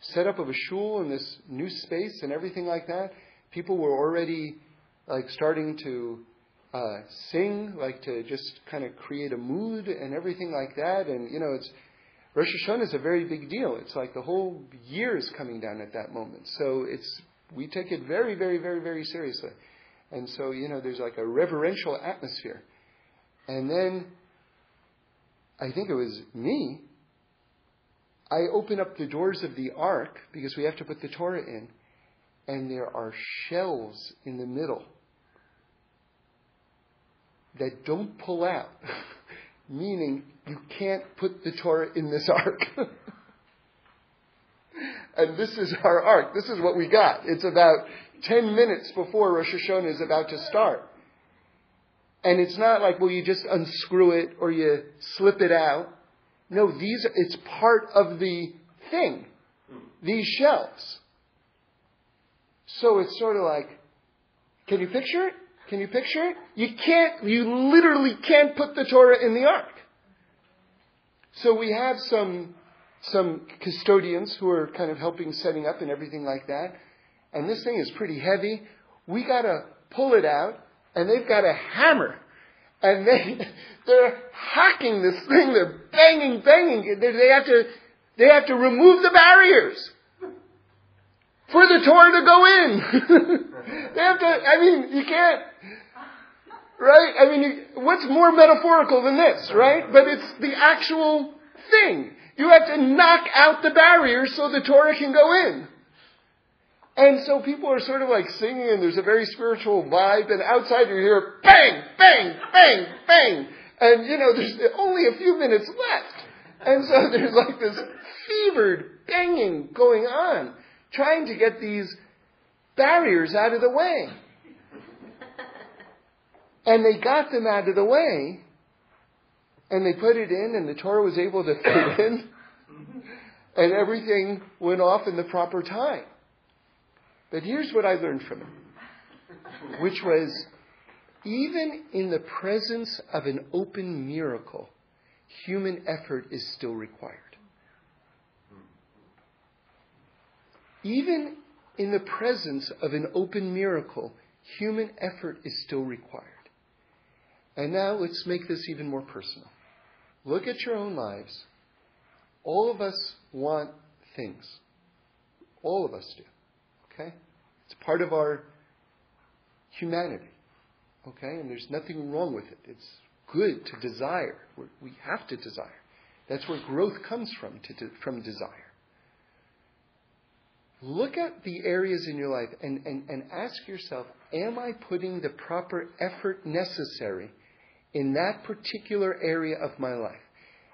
setup of a shul in this new space and everything like that. People were already like starting to uh, sing, like to just kind of create a mood and everything like that. And you know, it's Rosh Hashanah is a very big deal. It's like the whole year is coming down at that moment. So it's we take it very, very, very, very seriously. And so you know, there's like a reverential atmosphere. And then I think it was me. I open up the doors of the ark because we have to put the Torah in, and there are shelves in the middle that don't pull out, meaning you can't put the Torah in this ark. and this is our ark. This is what we got. It's about 10 minutes before Rosh Hashanah is about to start. And it's not like, well, you just unscrew it or you slip it out. No, these, it's part of the thing. These shelves. So it's sort of like, can you picture it? Can you picture it? You can't, you literally can't put the Torah in the ark. So we have some, some custodians who are kind of helping setting up and everything like that. And this thing is pretty heavy. We gotta pull it out, and they've got a hammer. And they, they're hacking this thing, they're banging, banging. They, they have to, they have to remove the barriers for the Torah to go in. they have to, I mean, you can't, right? I mean, what's more metaphorical than this, right? But it's the actual thing. You have to knock out the barriers so the Torah can go in. And so people are sort of like singing and there's a very spiritual vibe and outside you hear bang, bang, bang, bang. And you know, there's only a few minutes left. And so there's like this fevered banging going on, trying to get these barriers out of the way. And they got them out of the way, and they put it in, and the Torah was able to fit in, and everything went off in the proper time. But here's what I learned from it, which was even in the presence of an open miracle, human effort is still required. Even in the presence of an open miracle, human effort is still required. And now let's make this even more personal. Look at your own lives. All of us want things. All of us do. Okay? It's part of our humanity. Okay? And there's nothing wrong with it. It's good to desire. We have to desire. That's where growth comes from, to, from desire. Look at the areas in your life and, and, and ask yourself, am I putting the proper effort necessary in that particular area of my life?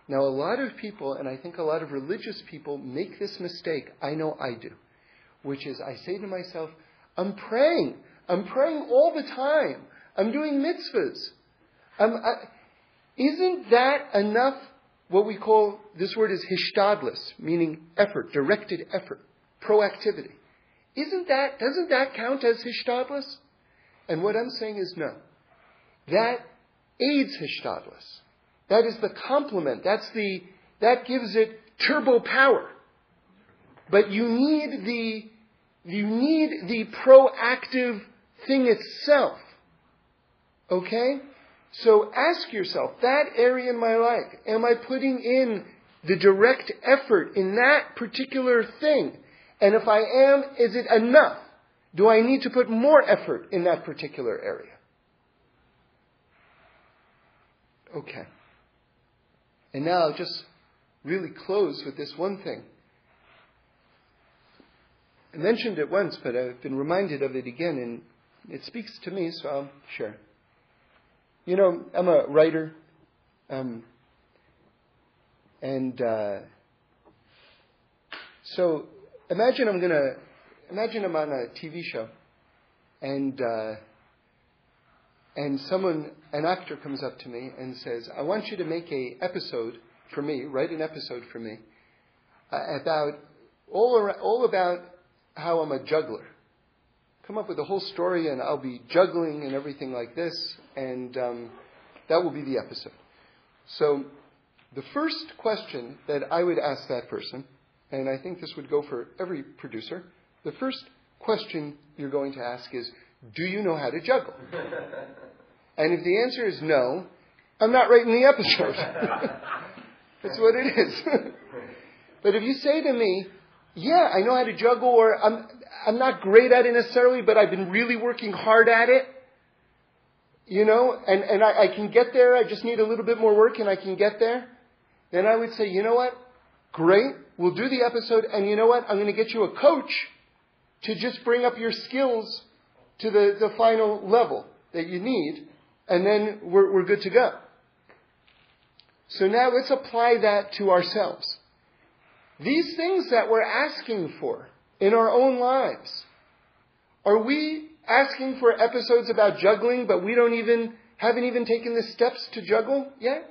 Now, a lot of people, and I think a lot of religious people, make this mistake. I know I do. Which is, I say to myself, I'm praying. I'm praying all the time. I'm doing mitzvahs. I'm, I, isn't that enough? What we call this word is hishtadlus, meaning effort, directed effort, proactivity. Isn't that doesn't that count as hishtadlus? And what I'm saying is no. That aids hishtadlus. That is the complement. That's the that gives it turbo power. But you need the you need the proactive thing itself. Okay? So ask yourself, that area in my life, am I putting in the direct effort in that particular thing? And if I am, is it enough? Do I need to put more effort in that particular area? Okay. And now I'll just really close with this one thing. I mentioned it once, but I've been reminded of it again, and it speaks to me, so I'll share. You know, I'm a writer, um, and uh, so imagine I'm gonna imagine I'm on a TV show, and uh, and someone, an actor, comes up to me and says, "I want you to make a episode for me, write an episode for me uh, about all around, all about how I'm a juggler. Come up with a whole story, and I'll be juggling and everything like this, and um, that will be the episode. So the first question that I would ask that person, and I think this would go for every producer, the first question you're going to ask is, Do you know how to juggle? and if the answer is no, I'm not writing the episode. That's what it is. but if you say to me, Yeah, I know how to juggle, or I'm, I'm not great at it necessarily, but I've been really working hard at it, you know, and, and I, I can get there, I just need a little bit more work and I can get there, then I would say, you know what? Great, we'll do the episode, and you know what? I'm going to get you a coach to just bring up your skills to the, the final level that you need, and then we're, we're good to go. So now let's apply that to ourselves. These things that we're asking for in our own lives, are we asking for episodes about juggling, but we don't even, haven't even taken the steps to juggle yet?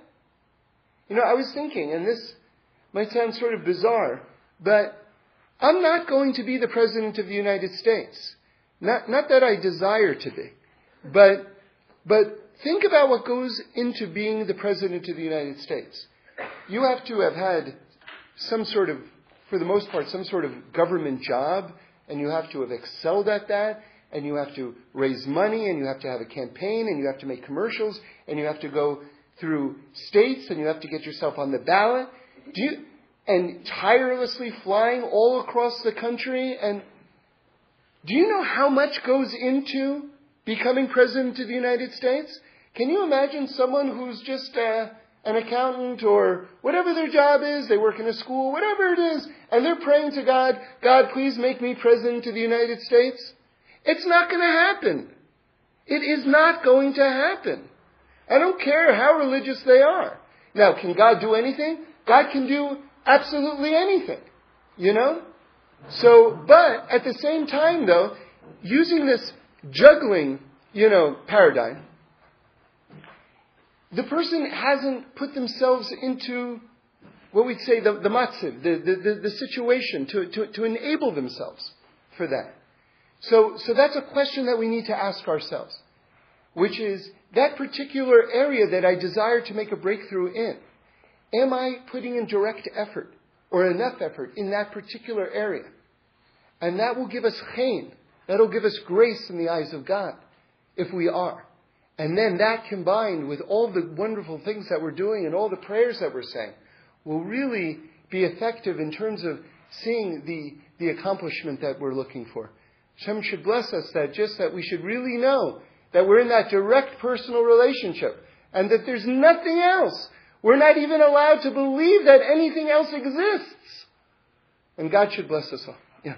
You know, I was thinking, and this might sound sort of bizarre, but I'm not going to be the President of the United States. Not, not that I desire to be, but, but think about what goes into being the President of the United States. You have to have had some sort of, for the most part, some sort of government job, and you have to have excelled at that, and you have to raise money, and you have to have a campaign, and you have to make commercials, and you have to go through states, and you have to get yourself on the ballot. Do you, and tirelessly flying all across the country. And do you know how much goes into becoming president of the United States? Can you imagine someone who's just uh, an accountant or whatever their job is, they work in a school, whatever it is, and they're praying to God, God, please make me president of the United States? It's not going to happen. It is not going to happen. I don't care how religious they are. Now, can God do anything? God can do absolutely anything, you know? So, but at the same time though, using this juggling, you know, paradigm, the person hasn't put themselves into what we'd say the, the matziv, the, the, the, situation to, to, to enable themselves for that. So, so that's a question that we need to ask ourselves, which is that particular area that I desire to make a breakthrough in. Am I putting in direct effort or enough effort in that particular area? And that will give us chen. That'll give us grace in the eyes of God if we are. And then that combined with all the wonderful things that we're doing and all the prayers that we're saying will really be effective in terms of seeing the, the accomplishment that we're looking for. Hashem should bless us that just that we should really know that we're in that direct personal relationship and that there's nothing else we're not even allowed to believe that anything else exists. And God should bless us all. Yeah.